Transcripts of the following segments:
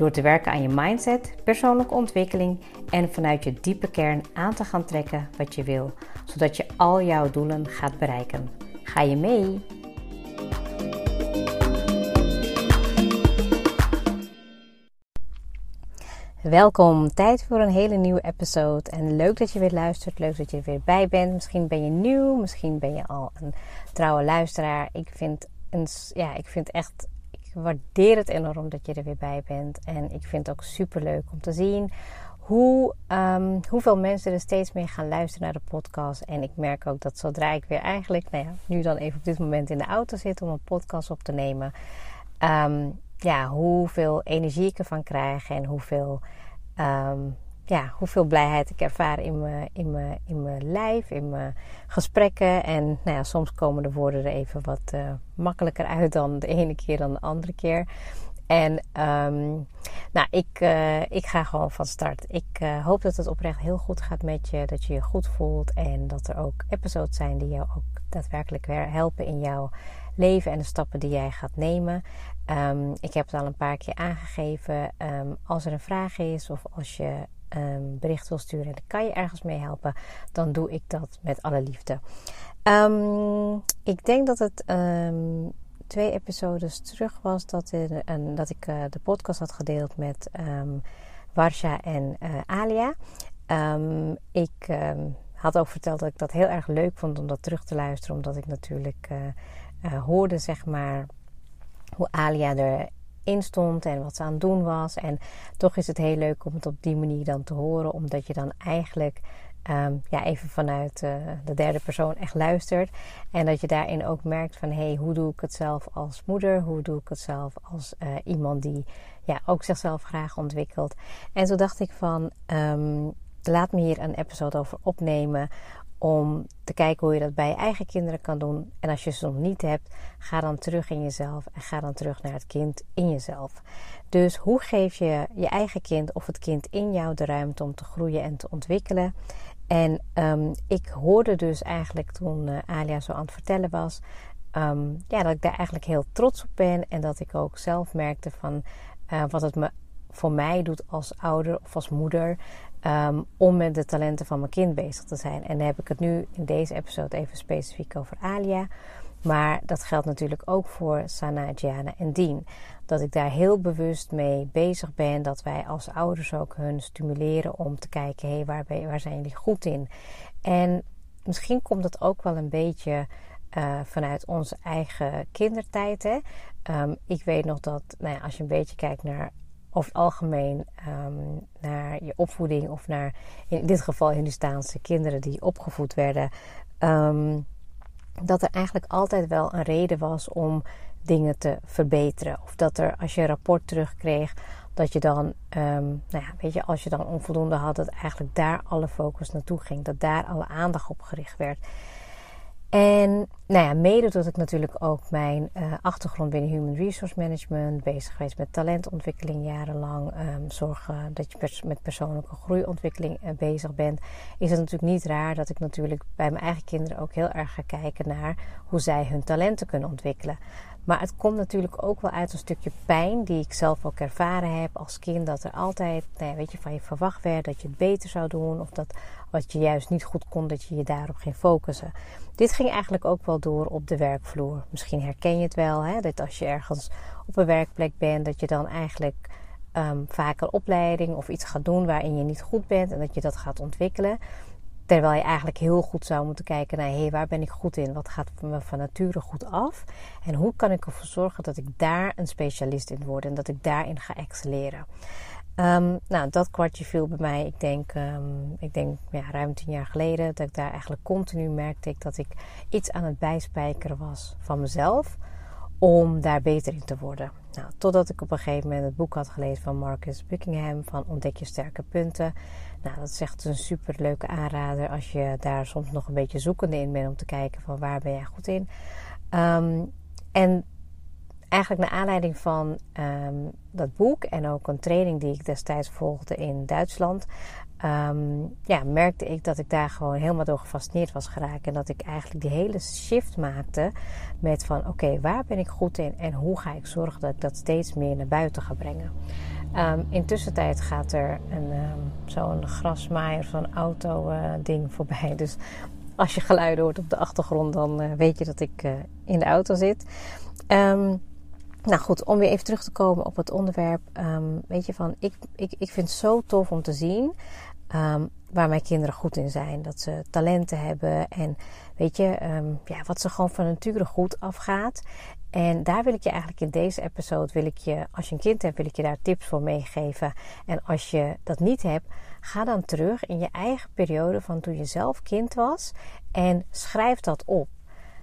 Door te werken aan je mindset, persoonlijke ontwikkeling en vanuit je diepe kern aan te gaan trekken wat je wil, zodat je al jouw doelen gaat bereiken. Ga je mee? Welkom, tijd voor een hele nieuwe episode. En leuk dat je weer luistert, leuk dat je er weer bij bent. Misschien ben je nieuw, misschien ben je al een trouwe luisteraar. Ik vind, een, ja, ik vind echt ik waardeer het enorm dat je er weer bij bent. En ik vind het ook super leuk om te zien hoe, um, hoeveel mensen er steeds meer gaan luisteren naar de podcast. En ik merk ook dat zodra ik weer eigenlijk, nou ja, nu dan even op dit moment in de auto zit om een podcast op te nemen. Um, ja, hoeveel energie ik ervan krijg en hoeveel um, ja, hoeveel blijheid ik ervaar in mijn, in, mijn, in mijn lijf, in mijn gesprekken. En nou ja, soms komen de woorden er even wat uh, makkelijker uit dan de ene keer dan de andere keer. En um, nou, ik, uh, ik ga gewoon van start. Ik uh, hoop dat het oprecht heel goed gaat met je. Dat je je goed voelt. En dat er ook episodes zijn die jou ook daadwerkelijk weer helpen in jouw leven en de stappen die jij gaat nemen. Um, ik heb het al een paar keer aangegeven. Um, als er een vraag is of als je um, bericht wil sturen en kan je ergens mee helpen, dan doe ik dat met alle liefde. Um, ik denk dat het um, twee episodes terug was dat, er, een, dat ik uh, de podcast had gedeeld met Warsha en uh, Alia. ik had ook verteld dat ik dat heel erg leuk vond om dat terug te luisteren, omdat ik natuurlijk uh, hoorde, zeg maar, hoe Alia er stond en wat ze aan het doen was. En toch is het heel leuk om het op die manier dan te horen, omdat je dan eigenlijk um, ja, even vanuit uh, de derde persoon echt luistert. En dat je daarin ook merkt van hé, hey, hoe doe ik het zelf als moeder? Hoe doe ik het zelf als uh, iemand die ja, ook zichzelf graag ontwikkelt? En zo dacht ik van um, laat me hier een episode over opnemen om te kijken hoe je dat bij je eigen kinderen kan doen. En als je ze nog niet hebt, ga dan terug in jezelf en ga dan terug naar het kind in jezelf. Dus hoe geef je je eigen kind of het kind in jou de ruimte om te groeien en te ontwikkelen? En um, ik hoorde dus eigenlijk toen uh, Alia zo aan het vertellen was, um, ja, dat ik daar eigenlijk heel trots op ben en dat ik ook zelf merkte van uh, wat het me voor mij doet als ouder of als moeder. Um, om met de talenten van mijn kind bezig te zijn. En dan heb ik het nu in deze episode even specifiek over Alia. Maar dat geldt natuurlijk ook voor Sana, Gianna en Dien. Dat ik daar heel bewust mee bezig ben. Dat wij als ouders ook hun stimuleren om te kijken: hé, hey, waar, waar zijn jullie goed in? En misschien komt dat ook wel een beetje uh, vanuit onze eigen kindertijd. Hè? Um, ik weet nog dat, nou ja, als je een beetje kijkt naar over het algemeen um, naar je opvoeding of naar in dit geval Hindustaanse kinderen die opgevoed werden, um, dat er eigenlijk altijd wel een reden was om dingen te verbeteren. Of dat er als je een rapport terugkreeg, dat je dan, um, nou ja, weet je, als je dan onvoldoende had, dat eigenlijk daar alle focus naartoe ging, dat daar alle aandacht op gericht werd. En nou ja, mede dat ik natuurlijk ook mijn uh, achtergrond binnen Human Resource Management, bezig geweest met talentontwikkeling jarenlang, um, zorgen dat je met persoonlijke groeiontwikkeling uh, bezig bent, is het natuurlijk niet raar dat ik natuurlijk bij mijn eigen kinderen ook heel erg ga kijken naar hoe zij hun talenten kunnen ontwikkelen. Maar het komt natuurlijk ook wel uit een stukje pijn die ik zelf ook ervaren heb als kind. Dat er altijd, nou weet je, van je verwacht werd dat je het beter zou doen. Of dat wat je juist niet goed kon, dat je je daarop ging focussen. Dit ging eigenlijk ook wel door op de werkvloer. Misschien herken je het wel, hè, dat als je ergens op een werkplek bent, dat je dan eigenlijk um, vaker opleiding of iets gaat doen waarin je niet goed bent en dat je dat gaat ontwikkelen. Terwijl je eigenlijk heel goed zou moeten kijken naar hé, hey, waar ben ik goed in? Wat gaat me van nature goed af? En hoe kan ik ervoor zorgen dat ik daar een specialist in word en dat ik daarin ga excelleren? Um, nou, dat kwartje viel bij mij, ik denk, um, ik denk ja, ruim tien jaar geleden, dat ik daar eigenlijk continu merkte dat ik iets aan het bijspijkeren was van mezelf om daar beter in te worden. Nou, totdat ik op een gegeven moment het boek had gelezen van Marcus Buckingham van Ontdek je sterke punten. Nou, dat is echt een super leuke aanrader als je daar soms nog een beetje zoekende in bent om te kijken van waar ben jij goed in. Um, en eigenlijk naar aanleiding van ehm, dat boek en ook een training die ik destijds volgde in Duitsland, um, ja, merkte ik dat ik daar gewoon helemaal door gefascineerd was geraakt. En dat ik eigenlijk die hele shift maakte met van oké, waar ben ik goed in en hoe ga ik zorgen dat ik dat steeds meer naar buiten ga brengen. Um, intussen tijd gaat er een, zo'n grasmaaier, zo'n auto uh, ding voorbij. Dus als je geluiden hoort op de achtergrond, dan uh, weet je dat ik uh, in de auto zit. Um, nou goed, om weer even terug te komen op het onderwerp. Um, weet je van, ik, ik, ik vind het zo tof om te zien um, waar mijn kinderen goed in zijn. Dat ze talenten hebben en weet je, um, ja, wat ze gewoon van nature goed afgaat. En daar wil ik je eigenlijk in deze episode, wil ik je, als je een kind hebt, wil ik je daar tips voor meegeven. En als je dat niet hebt, ga dan terug in je eigen periode van toen je zelf kind was en schrijf dat op.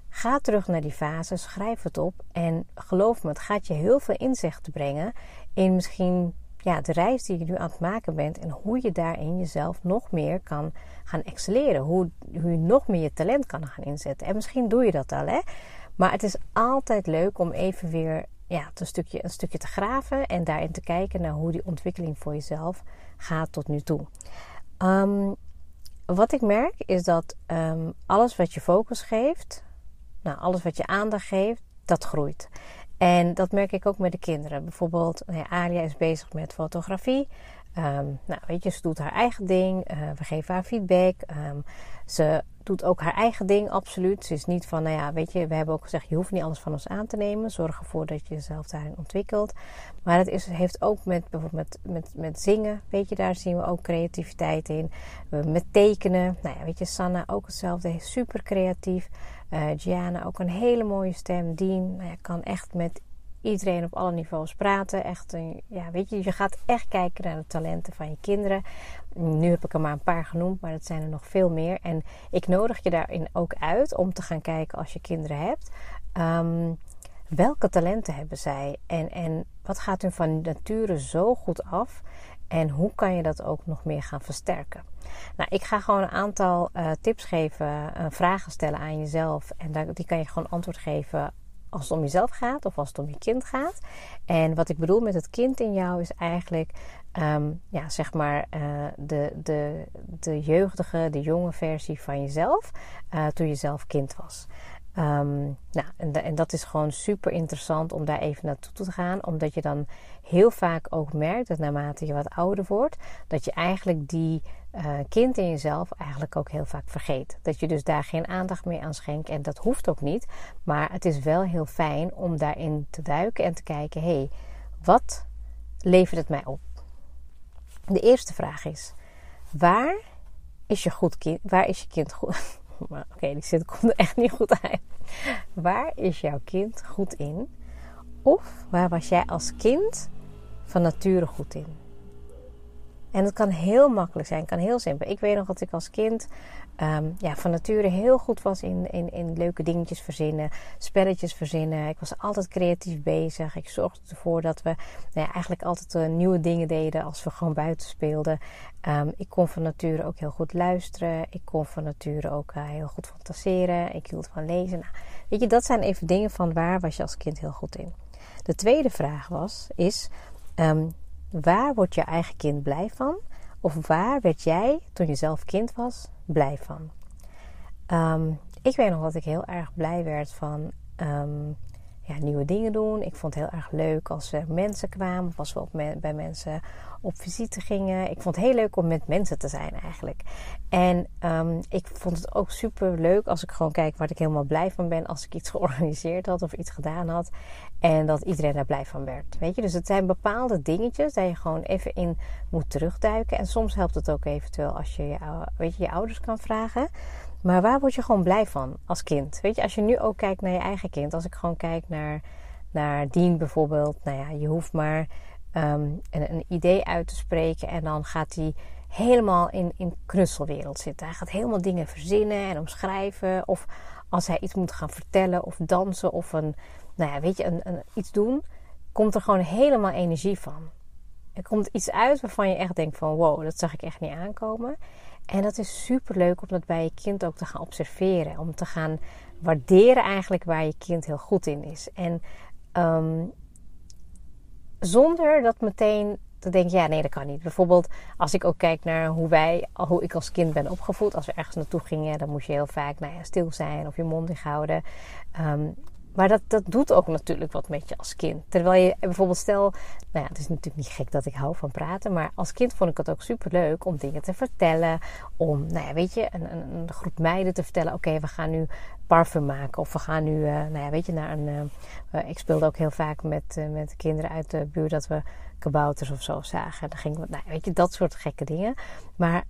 Ga terug naar die fase, schrijf het op en geloof me, het gaat je heel veel inzicht brengen in misschien ja, de reis die je nu aan het maken bent en hoe je daarin jezelf nog meer kan gaan excelleren. Hoe, hoe je nog meer je talent kan gaan inzetten. En misschien doe je dat al, hè? Maar het is altijd leuk om even weer ja, een, stukje, een stukje te graven en daarin te kijken naar hoe die ontwikkeling voor jezelf gaat tot nu toe. Um, wat ik merk is dat um, alles wat je focus geeft, nou, alles wat je aandacht geeft, dat groeit. En dat merk ik ook met de kinderen. Bijvoorbeeld, nou ja, Alia is bezig met fotografie. Um, nou, weet je, ze doet haar eigen ding. Uh, we geven haar feedback. Um, ze doet ook haar eigen ding, absoluut. Ze is niet van, nou ja, weet je, we hebben ook gezegd, je hoeft niet alles van ons aan te nemen. Zorg ervoor dat je jezelf daarin ontwikkelt. Maar het is, heeft ook met bijvoorbeeld met, met, met zingen, weet je, daar zien we ook creativiteit in. Met tekenen, nou ja, weet je, Sanna ook hetzelfde, super creatief. Uh, Gianna ook een hele mooie stem. Dien nou ja, kan echt met iedereen op alle niveaus praten. Echt, een, ja, weet je, je gaat echt kijken naar de talenten van je kinderen. Nu heb ik er maar een paar genoemd, maar dat zijn er nog veel meer. En ik nodig je daarin ook uit om te gaan kijken als je kinderen hebt. Um, welke talenten hebben zij? En, en wat gaat hun van nature zo goed af? En hoe kan je dat ook nog meer gaan versterken? Nou, ik ga gewoon een aantal uh, tips geven, uh, vragen stellen aan jezelf. En daar, die kan je gewoon antwoord geven als het om jezelf gaat of als het om je kind gaat. En wat ik bedoel met het kind in jou is eigenlijk, um, ja, zeg maar, uh, de, de, de jeugdige, de jonge versie van jezelf toen je zelf kind was. Um, nou, en, en, dat is gewoon super interessant om daar even naartoe te gaan. Omdat je dan heel vaak ook merkt dat naarmate je wat ouder wordt, dat je eigenlijk die uh, kind in jezelf eigenlijk ook heel vaak vergeet. Dat je dus daar geen aandacht meer aan schenkt. En dat hoeft ook niet. Maar het is wel heel fijn om daarin te duiken en te kijken: hé, hey, wat levert het mij op? De eerste vraag is: waar is je goed kind? Waar is je kind goed? Oké, die zit komt er echt niet goed uit. Waar is jouw kind goed in? Of waar was jij als kind van nature goed in? En het kan heel makkelijk zijn, kan heel simpel. Ik weet nog dat ik als kind um, ja, van nature heel goed was in, in, in leuke dingetjes verzinnen, spelletjes verzinnen. Ik was altijd creatief bezig. Ik zorgde ervoor dat we nou ja, eigenlijk altijd uh, nieuwe dingen deden als we gewoon buiten speelden. Um, ik kon van nature ook heel goed luisteren. Ik kon van nature ook uh, heel goed fantaseren. Ik hield van lezen. Nou, weet je, dat zijn even dingen van waar was je als kind heel goed in. De tweede vraag was, is um, waar wordt je eigen kind blij van? Of waar werd jij, toen je zelf kind was, blij van? Um, ik weet nog dat ik heel erg blij werd van um, nieuwe dingen doen. Ik vond het heel erg leuk als er mensen kwamen. Of als we op bij mensen op visite gingen. Ik vond het heel leuk om met mensen te zijn eigenlijk. En um, ik vond het ook super leuk als ik gewoon kijk waar ik helemaal blij van ben. Als ik iets georganiseerd had of iets gedaan had. En dat iedereen daar blij van werd. Weet je, dus het zijn bepaalde dingetjes dat je gewoon even in moet terugduiken. En soms helpt het ook eventueel als je je, weet je, je ouders kan vragen. Maar waar word je gewoon blij van als kind? Weet je, als je nu ook kijkt naar je eigen kind. Als ik gewoon kijk naar, naar Dien bijvoorbeeld. Nou ja, je hoeft maar um, een, een, idee uit te spreken. En dan gaat hij helemaal in, in knutselwereld zitten. Hij gaat helemaal dingen verzinnen en omschrijven. Of als hij iets moet gaan vertellen of dansen of een, nou ja, weet je, een, een, iets doen komt er gewoon helemaal energie van. Er komt iets uit waarvan je echt denkt van wow, dat zag ik echt niet aankomen. En dat is super leuk om dat bij je kind ook te gaan observeren. Om te gaan waarderen eigenlijk waar je kind heel goed in is. En ehm, zonder dat meteen te denken, ja nee dat kan niet. Bijvoorbeeld als ik ook kijk naar hoe wij, hoe ik als kind ben opgevoed. Als we ergens naartoe gingen, dan moest je heel vaak nou ja, stil zijn of je mond dicht houden. Um, maar dat, dat doet ook natuurlijk wat met je als kind. Terwijl je bijvoorbeeld stel, nou ja, het is natuurlijk niet gek dat ik hou van praten, maar als kind vond ik het ook super leuk om dingen te vertellen. Om, nou ja, weet je, een, een, een groep meiden te vertellen: oké, we gaan nu parfum maken. Of we gaan nu, uh, nou ja, weet je, naar een. Uh, ik speelde ook heel vaak met, met kinderen uit de buurt dat we kabouters of zo zagen. Dan gingen we, nou, weet je, dat soort gekke dingen. Maar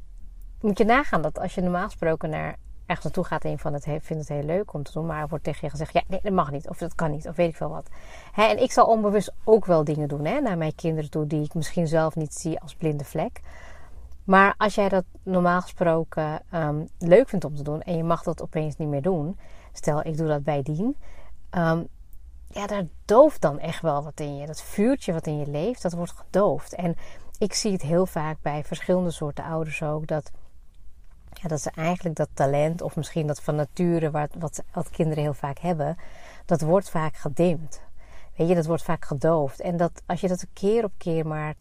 moet je nagaan dat als je normaal gesproken naar ergens naartoe gaat en van het vindt het heel leuk om te doen, maar wordt tegen je gezegd: ja, nee, dat mag niet, of dat kan niet, of weet ik veel wat. Hè, en ik zal onbewust ook wel dingen doen hè, naar mijn kinderen toe die ik misschien zelf niet zie als blinde vlek. Maar als jij dat normaal gesproken um, leuk vindt om te doen en je mag dat opeens niet meer doen, stel ik doe dat bij Dien, um, ja, daar dooft dan echt wel wat in je. Dat vuurtje wat in je leeft, dat wordt gedoofd. En ik zie het heel vaak bij verschillende soorten ouders ook, dat ja, dat ze eigenlijk dat talent, of misschien dat van nature, wat, wat, kinderen heel vaak hebben, dat wordt vaak gedimd. Weet je, dat wordt vaak gedoofd. En dat als je dat een keer op keer maar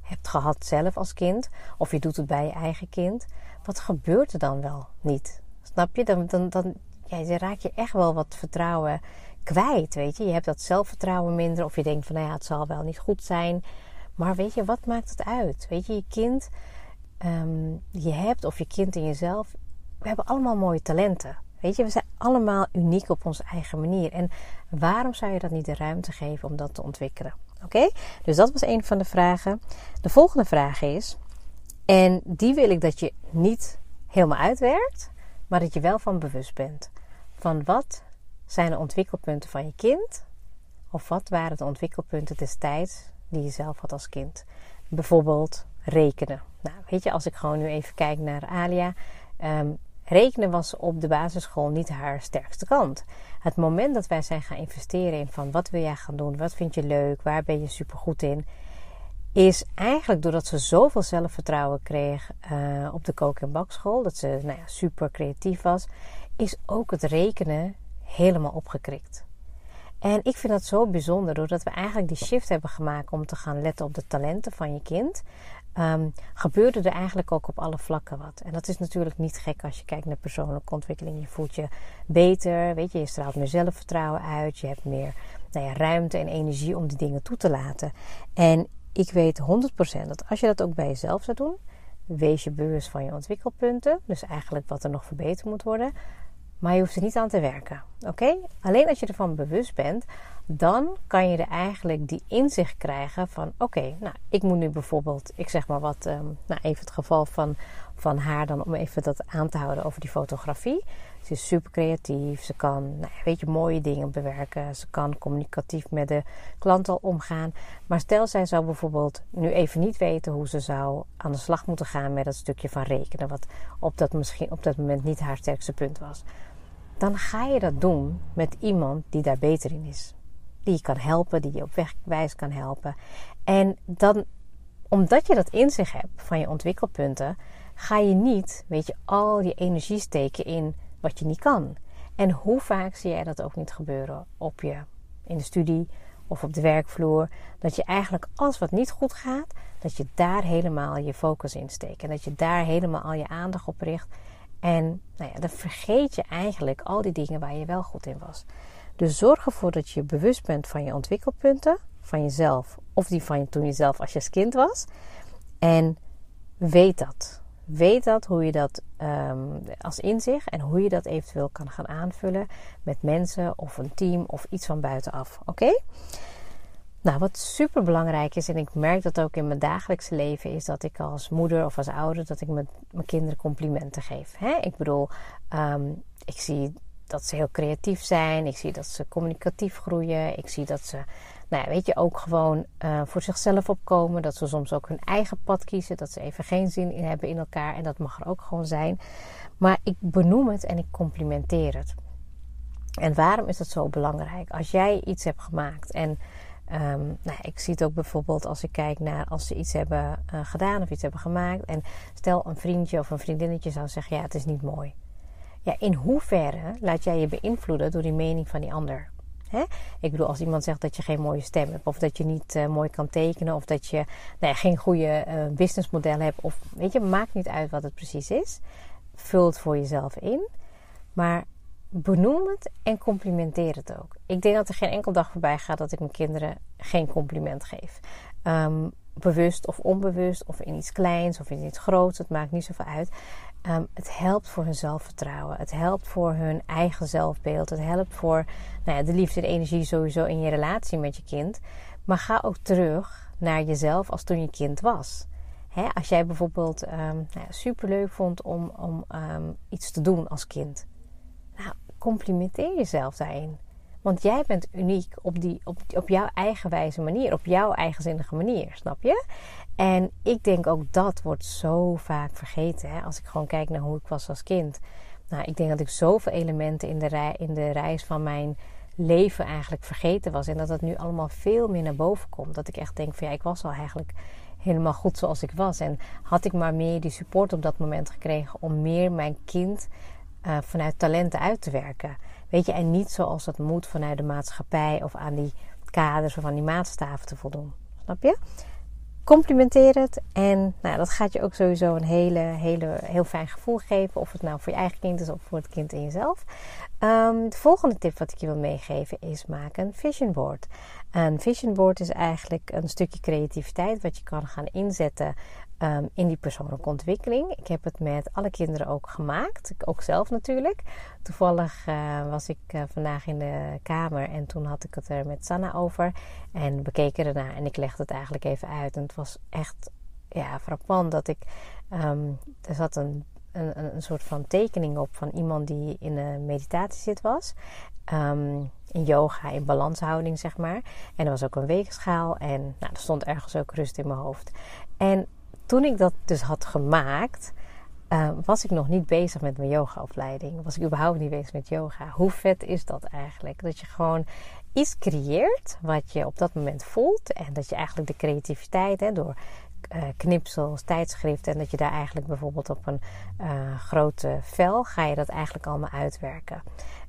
hebt gehad zelf als kind, of je doet het bij je eigen kind, wat gebeurt er dan wel niet? Snap je? Dan, dan, dan, ja, dan raak je echt wel wat vertrouwen kwijt. Weet je, je hebt dat zelfvertrouwen minder, of je denkt van nou ja, het zal wel niet goed zijn. Maar weet je, wat maakt het uit? Weet je, je kind um, je hebt of je kind in jezelf. We hebben allemaal mooie talenten. Weet je, we zijn allemaal uniek op onze eigen manier. En waarom zou je dat niet de ruimte geven om dat te ontwikkelen? Oké, dus dat was een van de vragen. De volgende vraag is, en die wil ik dat je niet helemaal uitwerkt, maar dat je wel van bewust bent. Van wat zijn de ontwikkelpunten van je kind? Of wat waren de ontwikkelpunten destijds die je zelf had als kind? Bijvoorbeeld rekenen. Nou, weet je, als ik gewoon nu even kijk naar Alia. Um, rekenen was op de basisschool niet haar sterkste kant. Het moment dat wij zijn gaan investeren in van wat wil jij gaan doen, wat vind je leuk, waar ben je supergoed in, is eigenlijk doordat ze zoveel zelfvertrouwen kreeg uh, op de kook- en bakschool, dat ze nou ja, super creatief was, is ook het rekenen helemaal opgekrikt. En ik vind dat zo bijzonder, doordat we eigenlijk die shift hebben gemaakt om te gaan letten op de talenten van je kind um, gebeurde er eigenlijk ook op alle vlakken wat. En dat is natuurlijk niet gek als je kijkt naar persoonlijke ontwikkeling. Je voelt je beter, weet je, je straalt meer zelfvertrouwen uit. Je hebt meer nou ja, ruimte en energie om die dingen toe te laten. En ik weet 100% dat als je dat ook bij jezelf zou doen, wees je bewust van je ontwikkelpunten. Dus eigenlijk wat er nog verbeterd moet worden. Maar je hoeft er niet aan te werken. Oké? Alleen als je ervan bewust bent, dan kan je er eigenlijk die inzicht krijgen van: oké, nou, ik moet nu bijvoorbeeld, ik zeg maar wat, um, nou, even het geval van, van haar, dan om even dat aan te houden over die fotografie. Ze is super creatief, ze kan, nou, weet je, mooie dingen bewerken, ze kan communicatief met de klant al omgaan. Maar stel, zij zou bijvoorbeeld nu even niet weten hoe ze zou aan de slag moeten gaan met dat stukje van rekenen, wat op dat, misschien, op dat moment niet haar sterkste punt was dan ga je dat doen met iemand die daar beter in is. Die je kan helpen, die je op wegwijs kan helpen. En dan, omdat je dat in zich hebt van je ontwikkelpunten, ga je niet, weet je, al je energie steken in wat je niet kan. En hoe vaak zie jij dat ook niet gebeuren op je, in de studie of op de werkvloer? Dat je eigenlijk als wat niet goed gaat, dat je daar helemaal je focus in steekt. En dat je daar helemaal al je aandacht op richt. En nou ja, dan vergeet je eigenlijk al die dingen waar je wel goed in was. Dus zorg ervoor dat je bewust bent van je ontwikkelpunten, van jezelf of die van je toen jezelf als je kind was. En weet dat. Weet dat, hoe je dat um, als inzicht en hoe je dat eventueel kan gaan aanvullen met mensen of een team of iets van buitenaf. Oké? Nou, wat super belangrijk is, en ik merk dat ook in mijn dagelijkse leven, is dat ik als moeder of als ouder dat ik mijn, kinderen complimenten geef. Hè? Ik bedoel, um, ik zie dat ze heel creatief zijn, ik zie dat ze communicatief groeien, ik zie dat ze, nou ja, weet je, ook gewoon uh, voor zichzelf opkomen, dat ze soms ook hun eigen pad kiezen, dat ze even geen zin in hebben in elkaar en dat mag er ook gewoon zijn. Maar ik benoem het en ik complimenteer het. En waarom is dat zo belangrijk? Als jij iets hebt gemaakt en Ehm, nou, ik zie het ook bijvoorbeeld als ik kijk naar als ze iets hebben uh, gedaan of iets hebben gemaakt. En stel een vriendje of een vriendinnetje zou zeggen: Ja, het is niet mooi. Ja, in hoeverre laat jij je beïnvloeden door die mening van die ander? Hè? Ik bedoel, als iemand zegt dat je geen mooie stem hebt, of dat je niet uh, mooi kan tekenen, of dat je nou geen goede uh, businessmodel hebt, of weet je, maakt niet uit wat het precies is. Vul het voor jezelf in. Maar benoem het en complimenteer het ook. Ik denk dat er geen enkel dag voorbij gaat dat ik mijn kinderen geen compliment geef. Um, bewust of onbewust, of in iets kleins of in iets groots, het maakt niet zoveel uit. Um, het helpt voor hun zelfvertrouwen. Het helpt voor hun eigen zelfbeeld. Het helpt voor nou ja, de liefde en energie sowieso in je relatie met je kind. Maar ga ook terug naar jezelf als toen je kind was. als jij bijvoorbeeld um, nou ja, superleuk vond om, om iets te doen als kind complimenteer jezelf daarin. Want jij bent uniek op, die, op, op jouw eigen wijze manier, op jouw eigenzinnige manier, snap je? En ik denk ook dat wordt zo vaak vergeten. Hè? Als ik gewoon kijk naar hoe ik was als kind. Nou, ik denk dat ik zoveel elementen in de, in de reis van mijn leven eigenlijk vergeten was. En dat het nu allemaal veel meer naar boven komt. Dat ik echt denk van ja, ik was al eigenlijk helemaal goed zoals ik was. En had ik maar meer die support op dat moment gekregen om meer mijn kind uh, vanuit talenten uit te werken. Weet je, en niet zoals dat moet vanuit de maatschappij of aan die kaders of aan die maatstaven te voldoen. Snap je? Complimenteer het en nou, dat gaat je ook sowieso een hele, hele, heel fijn gevoel geven. Of het nou voor je eigen kind is of voor het kind in jezelf. Um, de volgende tip wat ik je wil meegeven is maak een vision board. Een vision board is eigenlijk een stukje creativiteit wat je kan gaan inzetten um, in die persoonlijke ontwikkeling. Ik heb het met alle kinderen ook gemaakt. Ook zelf natuurlijk. Toevallig uh, was ik uh, vandaag in de kamer en toen had ik het er met Sanna over. En we keken ernaar en ik legde het eigenlijk even uit. En het was echt ja, frappant dat ik. Um, er zat een een, een, soort van tekening op van iemand die in een meditatiezit was. Um, in yoga, in balanshouding, zeg maar. En er was ook een weegschaal en nou, er stond ergens ook rust in mijn hoofd. En toen ik dat dus had gemaakt, uh, was ik nog niet bezig met mijn yogaopleiding. Was ik überhaupt niet bezig met yoga. Hoe vet is dat eigenlijk? Dat je gewoon iets creëert wat je op dat moment voelt. En dat je eigenlijk de creativiteit hè, door uh, knipsels, tijdschriften. En dat je daar eigenlijk bijvoorbeeld op een uh, grote vel ga je dat eigenlijk allemaal uitwerken.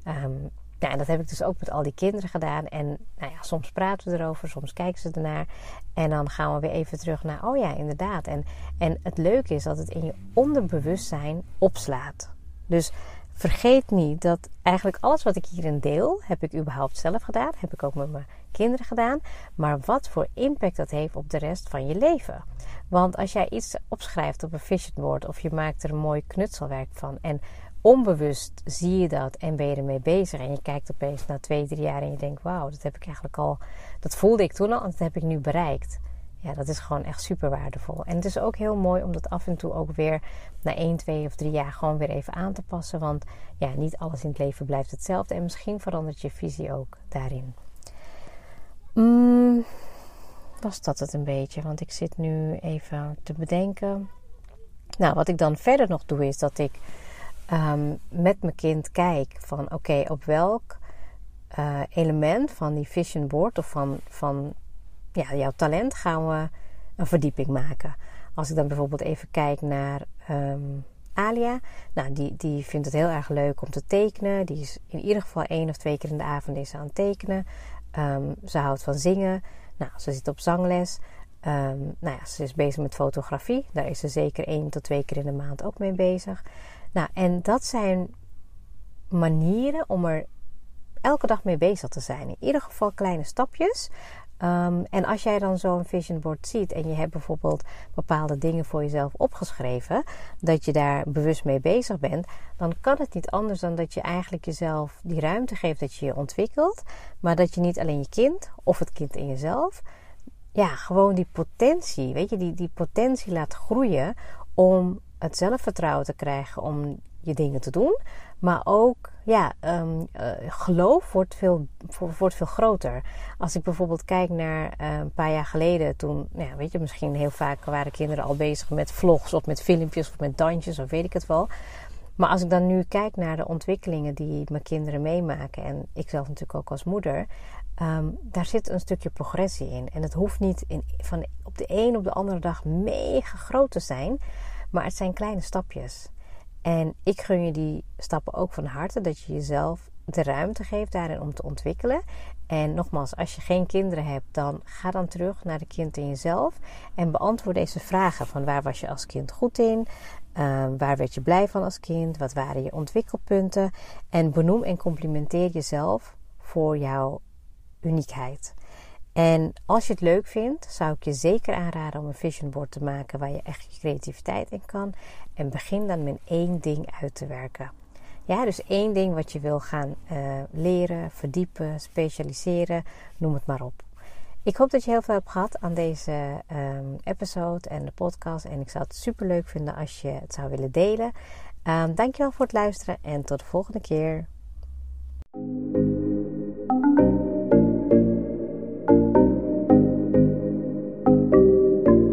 Um, ja, en dat heb ik dus ook met al die kinderen gedaan. En nou ja, soms praten we erover, soms kijken ze ernaar. En dan gaan we weer even terug naar, oh ja, inderdaad. En, en het leuke is dat het in je onderbewustzijn opslaat. Dus vergeet niet dat eigenlijk alles wat ik hierin deel, heb ik überhaupt zelf gedaan. Heb ik ook met mijn kinderen gedaan. Maar wat voor impact dat heeft op de rest van je leven. Want als jij iets opschrijft op een vision board of je maakt er een mooi knutselwerk van en onbewust zie je dat en ben je ermee bezig. En je kijkt opeens na twee, drie jaar en je denkt: Wauw, dat heb ik eigenlijk al. Dat voelde ik toen al en dat heb ik nu bereikt. Ja, dat is gewoon echt super waardevol. En het is ook heel mooi om dat af en toe ook weer na 1, 2 of 3 jaar gewoon weer even aan te passen. Want ja, niet alles in het leven blijft hetzelfde. En misschien verandert je visie ook daarin. Mm, was dat het een beetje? Want ik zit nu even te bedenken. Nou, wat ik dan verder nog doe is dat ik um, met mijn kind kijk van oké, op welk uh, element van die vision board of van, van ja, jouw talent gaan we een verdieping maken. Als ik dan bijvoorbeeld even kijk naar um, Alia, nou, die, die vindt het heel erg leuk om te tekenen. Die is in ieder geval één of twee keer in de avond is aan het tekenen. Um, ze houdt van zingen. Nou, ze zit op zangles. Um, nou ja, ze is bezig met fotografie. Daar is ze zeker één tot twee keer in de maand ook mee bezig. Nou, en dat zijn manieren om er elke dag mee bezig te zijn. In ieder geval kleine stapjes. Um, en als jij dan zo'n vision board ziet en je hebt bijvoorbeeld bepaalde dingen voor jezelf opgeschreven, dat je daar bewust mee bezig bent, dan kan het niet anders dan dat je eigenlijk jezelf die ruimte geeft dat je je ontwikkelt, maar dat je niet alleen je kind of het kind in jezelf, ja, gewoon die potentie, weet je, die, die potentie laat groeien om het zelfvertrouwen te krijgen om je dingen te doen. Maar ook, ja, um, uh, geloof wordt veel, wordt veel groter. Als ik bijvoorbeeld kijk naar uh, een paar jaar geleden, toen, nou weet je, misschien heel vaak waren kinderen al bezig met vlogs of met filmpjes of met dansjes of weet ik het wel. Maar als ik dan nu kijk naar de ontwikkelingen die mijn kinderen meemaken, en ik zelf natuurlijk ook als moeder, ehm, daar zit een stukje progressie in. En het hoeft niet in, van op de een op de andere dag mega groot te zijn, maar het zijn kleine stapjes. En ik gun je die stappen ook van harte, dat je jezelf de ruimte geeft daarin om te ontwikkelen. En nogmaals, als je geen kinderen hebt, dan ga dan terug naar de kind in jezelf en beantwoord deze vragen: van waar was je als kind goed in? Uh, waar werd je blij van als kind? Wat waren je ontwikkelpunten? En benoem en complimenteer jezelf voor jouw uniekheid. En als je het leuk vindt, zou ik je zeker aanraden om een vision board te maken waar je echt je creativiteit in kan. En begin dan met één ding uit te werken. Ja, dus één ding wat je wil gaan uh, leren, verdiepen, specialiseren, noem het maar op. Ik hoop dat je heel veel hebt gehad aan deze um, episode en de podcast. En ik zou het super leuk vinden als je het zou willen delen. Um, dankjewel voor het luisteren en tot de volgende keer.